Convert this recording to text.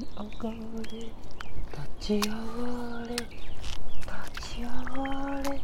がれ立ち上がれ立ち上がれ。